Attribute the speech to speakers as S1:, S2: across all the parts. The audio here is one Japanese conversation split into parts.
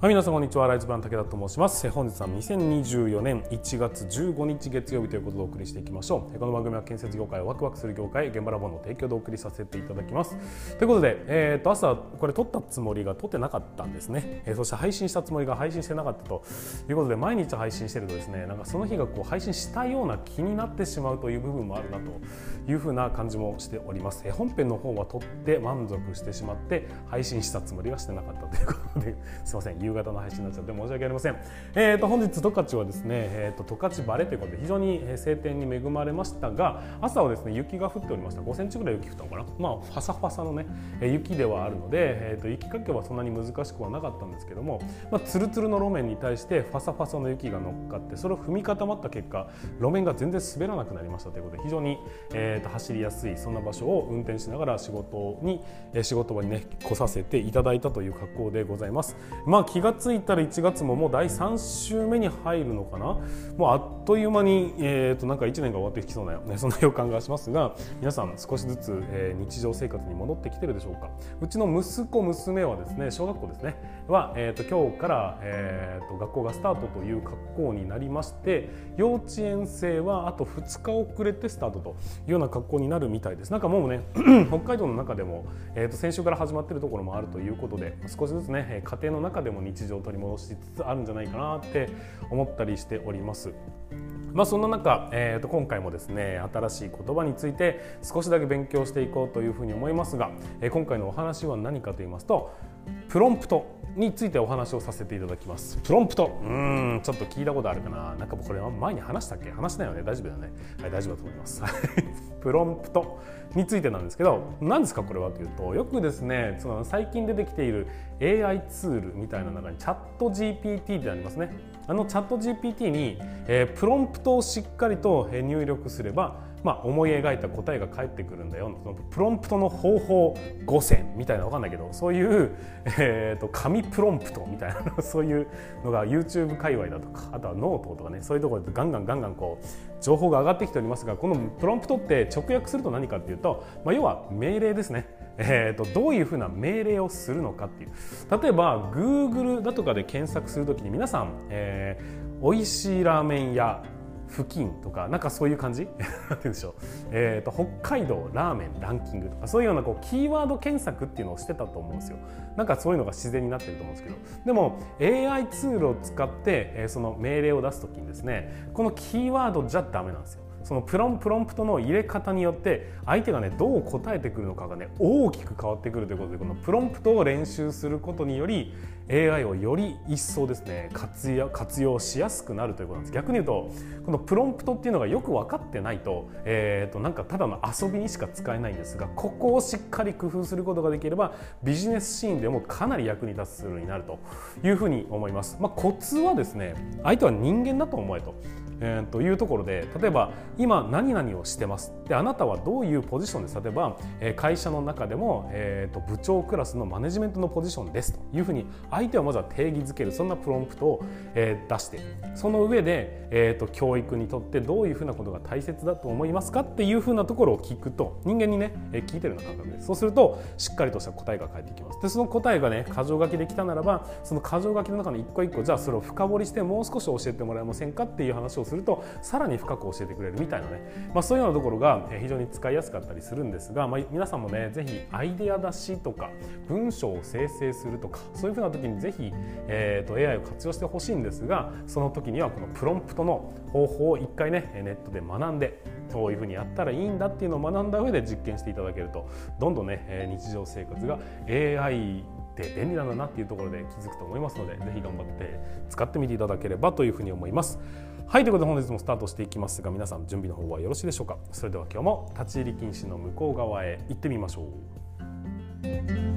S1: はい、皆さんこんにちは。ライズバン武田と申します。本日は2024年1月15日月曜日ということでお送りしていきましょう。この番組は建設業界をワクワクする業界、現場ラボの提供でお送りさせていただきます。ということで、えー、と朝これ撮ったつもりが撮ってなかったんですね、えー、そして配信したつもりが配信してなかったということで、毎日配信してるとですね、なんかその日がこう配信したような気になってしまうという部分もあるなというふうな感じもしております。えー、本編の方は撮って満足してしまって配信したつもりがしてなかったということで、すいません、夕方の配信になっちゃって申し訳ありません。えー、と本日十勝はですね、えー、と十勝晴れということで非常に晴天に恵まれましたが朝はですね雪が降っておりました5センチぐらい雪降ったのかなまあファサファサのね雪ではあるので、えー、と雪かけはそんなに難しくはなかったんですけども、まあ、つるつるの路面に対してファサファサの雪が乗っかってそれを踏み固まった結果路面が全然滑らなくなりましたということで非常に、えー、と走りやすいそんな場所を運転しながら仕事に仕事場にね来させていただいたという格好でございます。まあ気がついたら1月ももう第3週目に入るのかな？もうあっという間に、えー、となんか1年が終わってきそうな、ね、そんな予感がしますが皆さん少しずつ、えー、日常生活に戻ってきてるでしょうか？うちの息子娘はですね小学校ですね。は、えー、と今日から、えー、と学校がスタートという格好になりまして幼稚園生はあと2日遅れてスタートというような格好になるみたいです。なんかもうね 北海道の中でも、えー、と先週から始まっているところもあるということで少しずつね家庭の中でも日常を取り戻しつつあるんじゃないかなって思ったりしております。まあ、そんな中、えー、と今回もですね新しい言葉について少しだけ勉強していこうというふうに思いますが、えー、今回のお話は何かと言いますとプロンプトについてお話をさせていただきます。プロンプト。うんちょっと聞いたことあるかな。なんかこれ前に話したっけ？話したよね？大丈夫だよね？はい大丈夫だと思います。プロンプトについてなんですけど何ですかこれはというとよくですねその最近出てきている AI ツールみたいな中にチャット GPT ってありますね。あのチャット GPT に、えー、プロンプトをしっかりと入力すればまあ、思い描いた答えが返ってくるんだよ。そのプロンプトの方法5選みたいなわかんないけどそういう、えーと、紙プロンプトみたいなそういうのが YouTube 界隈だとかあとはノートとかねそういうところでガンガンガンガンこう情報が上がってきておりますがこのプロンプトって直訳すると何かっていうと、まあ、要は命令ですね。えーと、どういうふうな命令をするのかっていう例えば Google だとかで検索するときに皆さん、えー、美味しいラーメン屋付近とかなんかそういう感じ？なんて言うんでしょう、えーと、北海道ラーメンランキングとかそういうようなこうキーワード検索っていうのをしてたと思うんですよ。なんかそういうのが自然になってると思うんですけど。でも AI ツールを使って、えー、その命令を出す時にですねこのキーワードじゃダメなんですよ。そのプロンプロンプトの入れ方によって相手がねどう答えてくるのかがね大きく変わってくるということでこのプロンプトを練習することにより AI をより一層ですね活用活用しやすくなるということなんです逆に言うとこのプロンプトっていうのがよく分かってないと,、えー、となんかただの遊びにしか使えないんですがここをしっかり工夫することができればビジネスシーンでもかなり役に立つツールになるというふうに思います。まあ、コツはですね相手は人間だと思えとえー、というところで例えば今何々をしてます。であなたはどういうポジションです。例えば、え会社の中でも、えー、と部長クラスのマネジメントのポジションです。というふうに相手はまずは定義づける。そんなプロンプトを、え出して。その上で、えー、と教育にとってどういうふうなことが大切だと思いますか？っていうふうなところを聞くと人間にね、え聞いてるような感覚で。すそうするとしっかりとした答えが返ってきます。でその答えがね箇条書きできたならばその箇条書きの中の一個一個じゃあそれを深掘りしてもう少し教えてもらえませんか？っていう話をするとさらに深く教えてくれるみたいなね、まあ、そういうようなところが非常に使いやすかったりするんですが、まあ、皆さんもね是非アイデア出しとか文章を生成するとかそういうふうな時に是非、えーと、AI を活用してほしいんですがその時にはこのプロンプトの方法を一回ねネットで学んでどういうふうにやったらいいんだっていうのを学んだ上で実験していただけるとどんどんね日常生活が AI って便利なんだなっていうところで気づくと思いますので是非頑張って使ってみていただければというふうに思います。はいということで本日もスタートしていきますが皆さん準備の方はよろしいでしょうか？それでは今日も立ち入り禁止の向こう側へ行ってみましょう。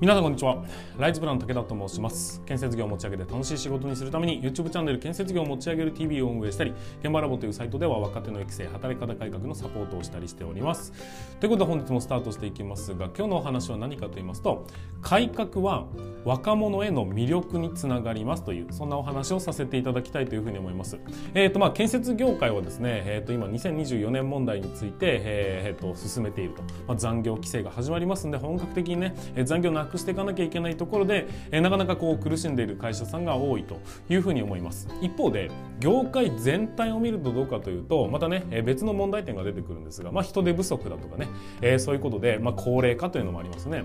S1: 皆さんこんにちは。ライズプラン武田と申します。建設業を持ち上げて楽しい仕事にするために YouTube チャンネル建設業を持ち上げる TV を運営したり現場ラボというサイトでは若手の育成働き方改革のサポートをしたりしております。ということで本日もスタートしていきますが今日のお話は何かと言いますと改革は若者への魅力につながりますというそんなお話をさせていただきたいというふうに思います。えっ、ー、とまあ建設業界はですねえっ、ー、と今2024年問題についてえっ、ー、と進めていると、まあ、残業規制が始まりますんで本格的にね残業なくしていかなきゃいけないところで、えなかなかこう苦しんでいる会社さんが多いというふうに思います一方で業界全体を見るとどうかというとまたね別の問題点が出てくるんですが、まあ、人手不足だとかね、えー、そういうことで、まあ、高齢化というのもありますね。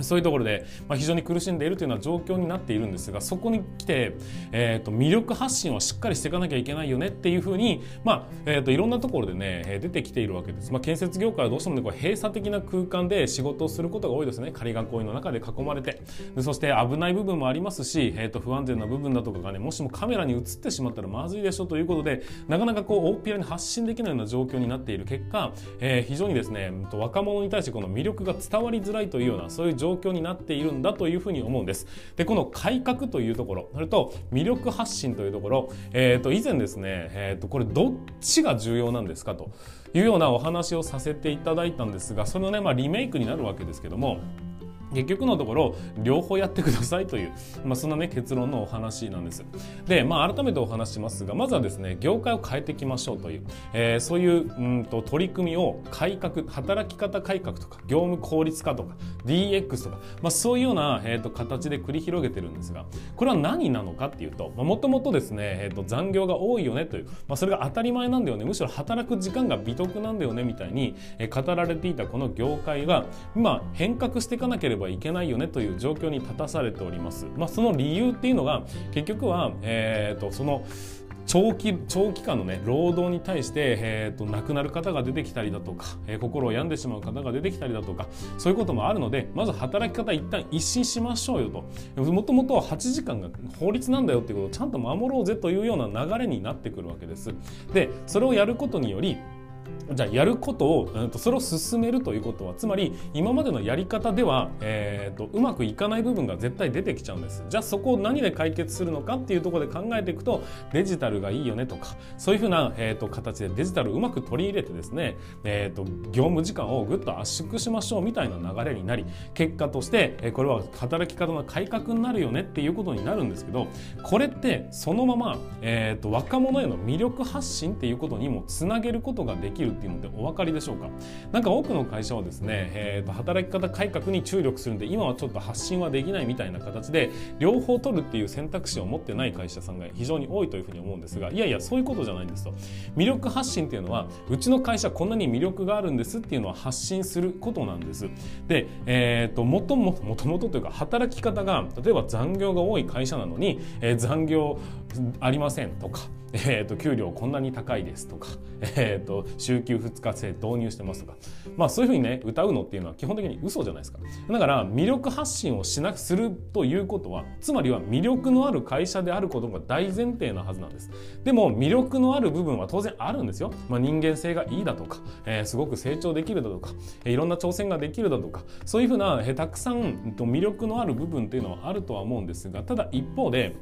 S1: そういうところで、まあ、非常に苦しんでいるというような状況になっているんですがそこに来て、えーと、魅力発信はしっかりしていかなきゃいけないよねっていうふうに、まあえーと、いろんなところでね出てきているわけです、まあ、建設業界はどうしても、ね、こう閉鎖的な空間で仕事をすることが多いですね。仮囲いの中で囲まれて。でそして危ない部分もありますし、えーと、不安全な部分だとかがねもしもカメラに映ってしまったらまずいでしょということでなかなかこう大っぴらに発信できないような状況になっている結果、えー、非常にですね若者に対してこの魅力が伝わりづらいというようなそういう状況になっているんだというふうに思うんです。でこの改革というところそれと魅力発信というところ、えー、と以前ですね、えー、とこれどっちが重要なんですかというようなお話をさせていただいたんですがそのね、まあ、リメイクになるわけですけども。結局のところ両方やってくださいという、まあ、そんなね結論のお話なんです。で、まあ、改めてお話しますがまずはですね業界を変えていきましょうという、えー、そういううんと取り組みを改革働き方改革とか業務効率化とか DX とか、まあ、そういうような、えー、と形で繰り広げてるんですがこれは何なのかっていうともともとですね、えー、と残業が多いよねという、まあ、それが当たり前なんだよね。むしろ働く時間が美徳なんだよねみたいに、えー、語られていたこの業界が今変革していかなければばいけないよねという状況に立たされております。まあ、その理由っていうのが結局は、えーと、その長期長期間のね労働に対して、えーと、亡くなる方が出てきたりだとか、えー、心を病んでしまう方が出てきたりだとかそういうこともあるのでまず働き方一旦一新しましょうよともともと8時間が法律なんだよっていうことをちゃんと守ろうぜというような流れになってくるわけです。でそれをやることによりじゃあやることを、うん、とそれを進めるということはつまり今までのやり方では、えーと、うまくいかない部分が絶対出てきちゃうんです。じゃあそこを何で解決するのかっていうところで考えていくとデジタルがいいよねとかそういうふうな、えーと、形でデジタルをうまく取り入れてですね、えーと、業務時間をぐっと圧縮しましょうみたいな流れになり結果として、え、これは働き方の改革になるよねっていうことになるんですけどこれってそのまま、えー、と若者への魅力発信っていうことにもつなげることができるっていうのでお分かりでしょうか？なんか多くの会社はですね、えーと、働き方改革に注力するんで今はちょっと発信はできないみたいな形で両方取るっていう選択肢を持ってない会社さんが非常に多いというふうに思うんですがいやいやそういうことじゃないんですと。魅力発信っていうのはうちの会社こんなに魅力があるんですっていうのは発信することなんです。で、えーと、もとももともとというか働き方が例えば残業が多い会社なのに、えー、残業ありませんとかえーと、給料こんなに高いですとか、えーと、週休2日制導入してますとか、まあ、そういうふうにね歌うのっていうのは基本的に嘘じゃないですか。だから魅力発信をしなくするということはつまりは魅力のある会社であることが大前提なはずなんです。でも魅力のある部分は当然あるんですよ、まあ、人間性がいいだとか、えー、すごく成長できるだとか、えー、いろんな挑戦ができるだとかそういうふうな、え、たくさん魅力のある部分っていうのはあるとは思うんですがただ一方で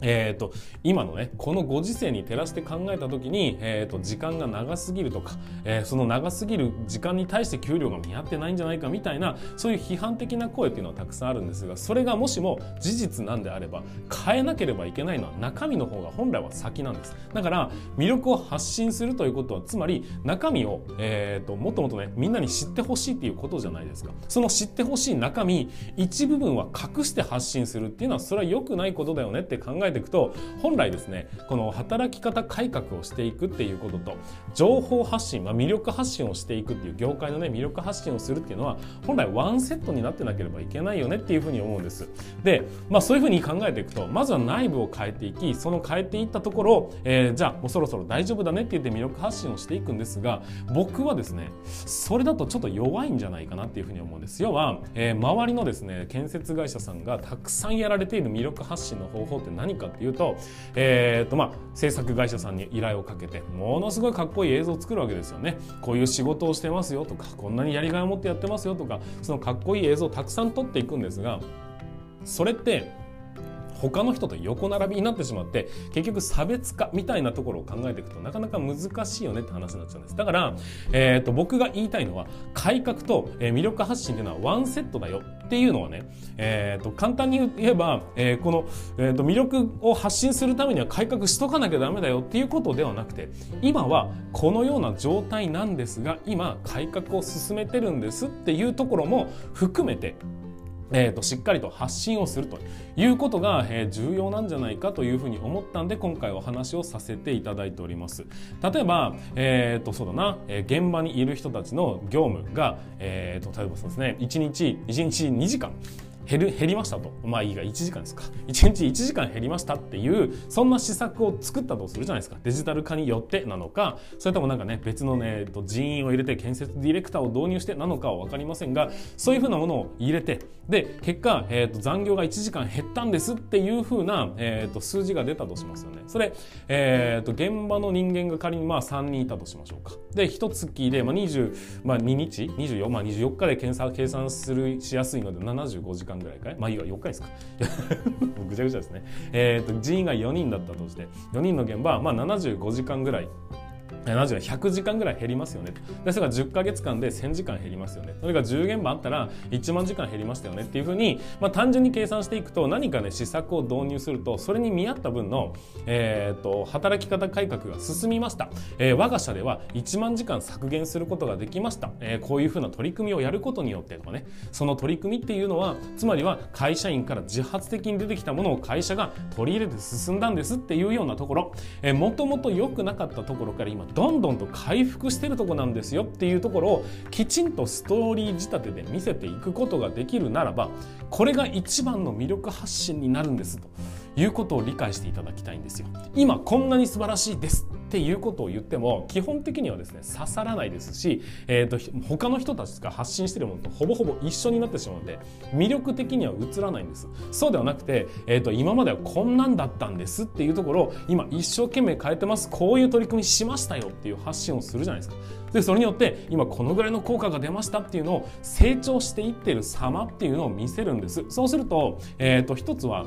S1: えーと、今のねこのご時世に照らして考えた時に、えーと、時間が長すぎるとか、えー、その長すぎる時間に対して給料が見合ってないんじゃないかみたいなそういう批判的な声っていうのはたくさんあるんですがそれがもしも事実なんであれば変えなければいけないのは中身の方が本来は先なんです。だから魅力を発信するということはつまり中身を、えーと、もっともっとねみんなに知ってほしいっていうことじゃないですか。その知ってほしい中身一部分は隠して発信するっていうのはそれは良くないことだよねって考ええていくと本来ですねこの働き方改革をしていくっていうことと情報発信、まあ、魅力発信をしていくっていう業界のね魅力発信をするっていうのは本来ワンセットになってなければいけないよねっていうふうに思うんです。で、まあ、そういうふうに考えていくとまずは内部を変えていきその変えていったところ、えー、じゃあもうそろそろ大丈夫だねって言って魅力発信をしていくんですが僕はですねそれだとちょっと弱いんじゃないかなっていうふうに思うんです。要は、えー、周りのですね建設会社さんがたくさんやられている魅力発信の方法って何何かっていうと,、えーとまあ、制作会社さんに依頼をかけてものすごいかっこいい映像を作るわけですよね。こういう仕事をしてますよとかこんなにやりがいを持ってやってますよとかそのかっこいい映像をたくさん撮っていくんですがそれって他の人と横並びになってしまって結局差別化みたいなところを考えていくとなかなか難しいよねって話になっちゃうんです。だから、えーと、僕が言いたいのは改革と、え魅力発信っていうのはワンセットだよっていうのはね、えーと、簡単に言えば、えー、この、えーと魅力を発信するためには改革しとかなきゃダメだよっていうことではなくて今はこのような状態なんですが今改革を進めてるんですっていうところも含めてえーと、しっかりと発信をするということが、えー、重要なんじゃないかというふうに思ったんで今回お話をさせていただいております。例えば、えーとそうだな、えー、現場にいる人たちの業務が、えーと、例えばそうですね1日1日2時間減る減りましたと。まあいいが1時間ですか。1日1時間減りましたっていうそんな施策を作ったとするじゃないですか。デジタル化によってなのか。それともなんかね別のね人員を入れて建設ディレクターを導入してなのかは分かりませんがそういうふうなものを入れてで結果、えーと、残業が1時間減ったんですっていうふうな、えーと、数字が出たとしますよね。それ、えーと、現場の人間が仮にまあ3人いたとしましょうか。で1月で、まあ20まあ、2日？24、まあ、24日で計算計算するしやすいので75時間間ぐらいかい？まあいいわ4日ですか。ぐちゃぐちゃですね。えっ、ー、と人員が4人だったとして4人の現場はまあ75時間ぐらい100時間ぐらい減りますよね。でそれが10か月間で1000時間減りますよね。それが10現場あったら1万時間減りましたよねっていうふうに、まあ、単純に計算していくと何かね施策を導入するとそれに見合った分の、えーと、働き方改革が進みました、えー、我が社では1万時間削減することができました、えー、こういうふうな取り組みをやることによってとかね。その取り組みっていうのはつまりは会社員から自発的に出てきたものを会社が取り入れて進んだんですっていうようなところ、えー、もともと良くなかったところから今どんどんと回復してるとこなんですよっていうところをきちんとストーリー仕立てで見せていくことができるならばこれが一番の魅力発信になるんですということを理解していただきたいんですよ。今こんなに素晴らしいですっていうことを言っても基本的にはですね刺さらないですし、えーと、他の人たちが発信してるものとほぼほぼ一緒になってしまうので魅力的には映らないんです。そうではなくて、えーと、今まではこんなんだったんですっていうところを今一生懸命変えてます。こういう取り組みしましたよっていう発信をするじゃないですか。でそれによって今このぐらいの効果が出ましたっていうのを成長していってる様っていうのを見せるんです。そうすると,、えーと一つは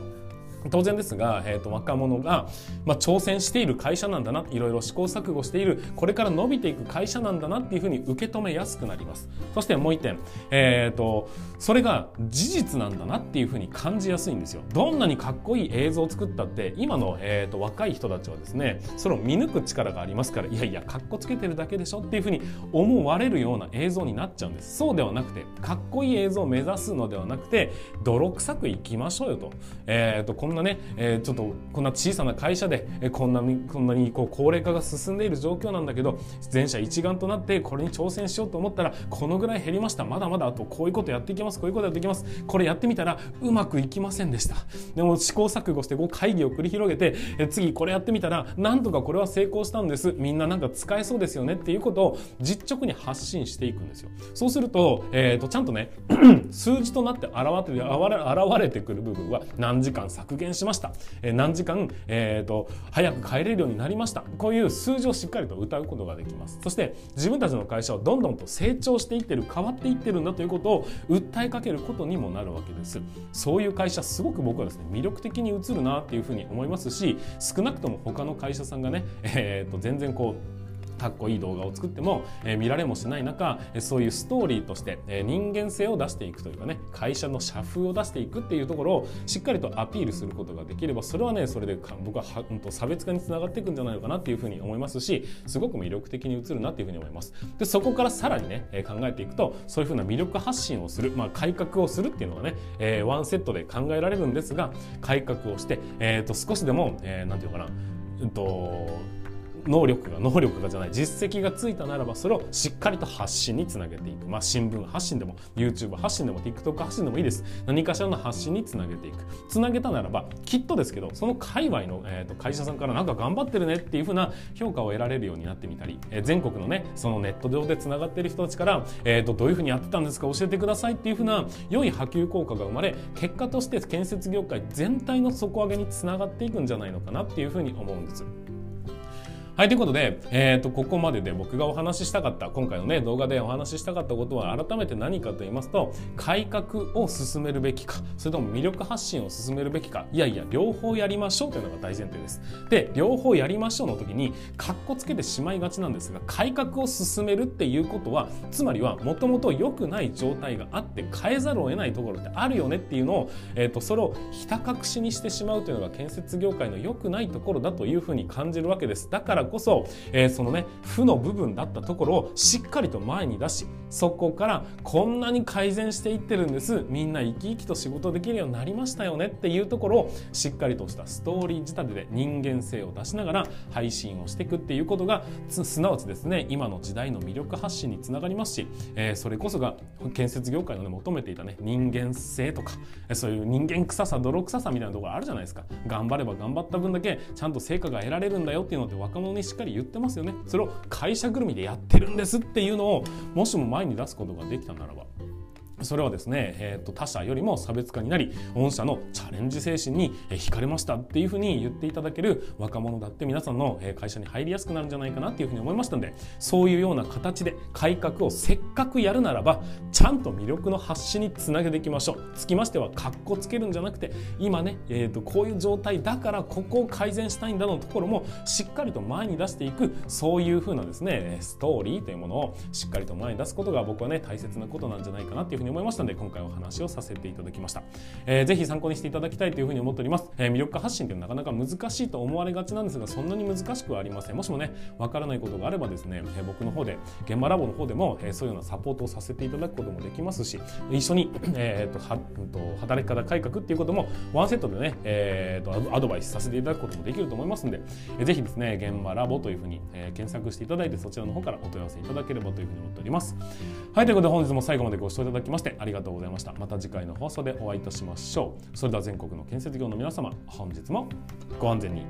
S1: 当然ですが、えーと、若者が、まあ、挑戦している会社なんだないろいろ試行錯誤しているこれから伸びていく会社なんだなっていうふうに受け止めやすくなります。そしてもう一点、えーと、それが事実なんだなっていうふうに感じやすいんですよ。どんなにかっこいい映像を作ったって今の、えーと、若い人たちはですねそれを見抜く力がありますからいやいやかっこつけてるだけでしょっていうふうに思われるような映像になっちゃうんです。そうではなくてかっこいい映像を目指すのではなくて泥臭くいきましょうよと,、えー、とこんなね、えー、ちょっとこんな小さな会社で、えー、こんなにこんなにこう高齢化が進んでいる状況なんだけど全社一丸となってこれに挑戦しようと思ったらこのぐらい減りました。まだまだあとこういうことやっていきます。こういうことやっていきます。これやってみたらうまくいきませんでした。でも試行錯誤してこう会議を繰り広げて、えー、次これやってみたらなんとかこれは成功したんです。みんななんか使えそうですよね。っていうことを実直に発信していくんですよ。そうすると,、えーと、ちゃんとね 数字となって現れて現れてくる部分は何時間削減しました、えー、何時間、えーと、早く帰れるようになりました。こういう数字をしっかりと歌うことができます。そして自分たちの会社はどんどんと成長していってる変わっていってるんだということを訴えかけることにもなるわけです。そういう会社すごく僕はですね魅力的に映るなっていうふうに思いますし少なくとも他の会社さんがね、えーと全然こうかっこいい動画を作っても、えー、見られもしない中、そういうストーリーとして、えー、人間性を出していくというかね会社の社風を出していくっていうところをしっかりとアピールすることができればそれはねそれで僕はは、うん、と差別化につながっていくんじゃないのかなっていうふうに思いますしすごく魅力的に映るなっていうふうに思います。でそこからさらにね、え、考えていくとそういうふうな魅力発信をする、まあ、改革をするっていうのはね、えー、ワンセットで考えられるんですが改革をして、えー、と少しでも、えー、ていうかなうんと能力が能力がじゃない実績がついたならばそれをしっかりと発信につなげていく、まあ、新聞発信でも YouTube 発信でも TikTok 発信でもいいです。何かしらの発信につなげていく。つなげたならばきっとですけどその界隈の、えーと、会社さんからなんか頑張ってるねっていうふうな評価を得られるようになってみたり、えー、全国のねそのネット上でつながってる人たちから、えーと、どういうふうにやってたんですか教えてくださいっていうふうな良い波及効果が生まれ結果として建設業界全体の底上げにつながっていくんじゃないのかなっていうふうに思うんです。はい、ということで、えーと、ここまでで僕がお話ししたかった今回のね動画でお話ししたかったことは改めて何かと言いますと改革を進めるべきかそれとも魅力発信を進めるべきかいやいや両方やりましょうというのが大前提です。で両方やりましょうの時にかっこつけてしまいがちなんですが改革を進めるっていうことはつまりはもともと良くない状態があって変えざるを得ないところってあるよねっていうのを、えー、とそれをひた隠しにしてしまうというのが建設業界の良くないところだというふうに感じるわけです。だからこそ、えー、そのね負の部分だったところをしっかりと前に出しそこからこんなに改善していってるんです。みんな生き生きと仕事できるようになりましたよね。っていうところをしっかりとしたストーリー仕立てで人間性を出しながら配信をしていくっていうことがすなわちですね今の時代の魅力発信につながりますし、えー、それこそが建設業界の、ね、求めていたね人間性とかそういう人間臭さ泥臭さみたいなところあるじゃないですか。頑張れば頑張った分だけちゃんと成果が得られるんだよっていうのって若者にしっかり言ってますよね。それを会社ぐるみでやってるんですっていうのをもしも前に出すことができたならば。それはですね、えー、と他社よりも差別化になり御社のチャレンジ精神に惹かれましたっていうふうに言っていただける若者だって皆さんの会社に入りやすくなるんじゃないかなっていうふうに思いましたのでそういうような形で改革をせっかくやるならばちゃんと魅力の発信につなげていきましょう。つきましてはかっこつけるんじゃなくて今ね、えー、とこういう状態だからここを改善したいんだのところもしっかりと前に出していくそういうふうなですねストーリーというものをしっかりと前に出すことが僕はね大切なことなんじゃないかなっていうふうに思いましたので今回お話をさせていただきました、えー、ぜひ参考にしていただきたいというふうに思っております、えー、魅力化発信ってなかなか難しいと思われがちなんですがそんなに難しくはありませんもしもねわからないことがあればですね、えー、僕の方で現場ラボの方でも、えー、そういうようなサポートをさせていただくこともできますし一緒に、えーとはと働き方改革っていうこともワンセットでね、えーと、アドバイスさせていただくこともできると思いますので、えー、ぜひですね現場ラボというふうに、えー、検索していただいてそちらの方からお問い合わせいただければというふうに思っております。はいということで本日も最後までご視聴いただきましてありがとうございました。また次回の放送でお会いいたしましょう。それでは全国の建設業の皆様本日もご安全に。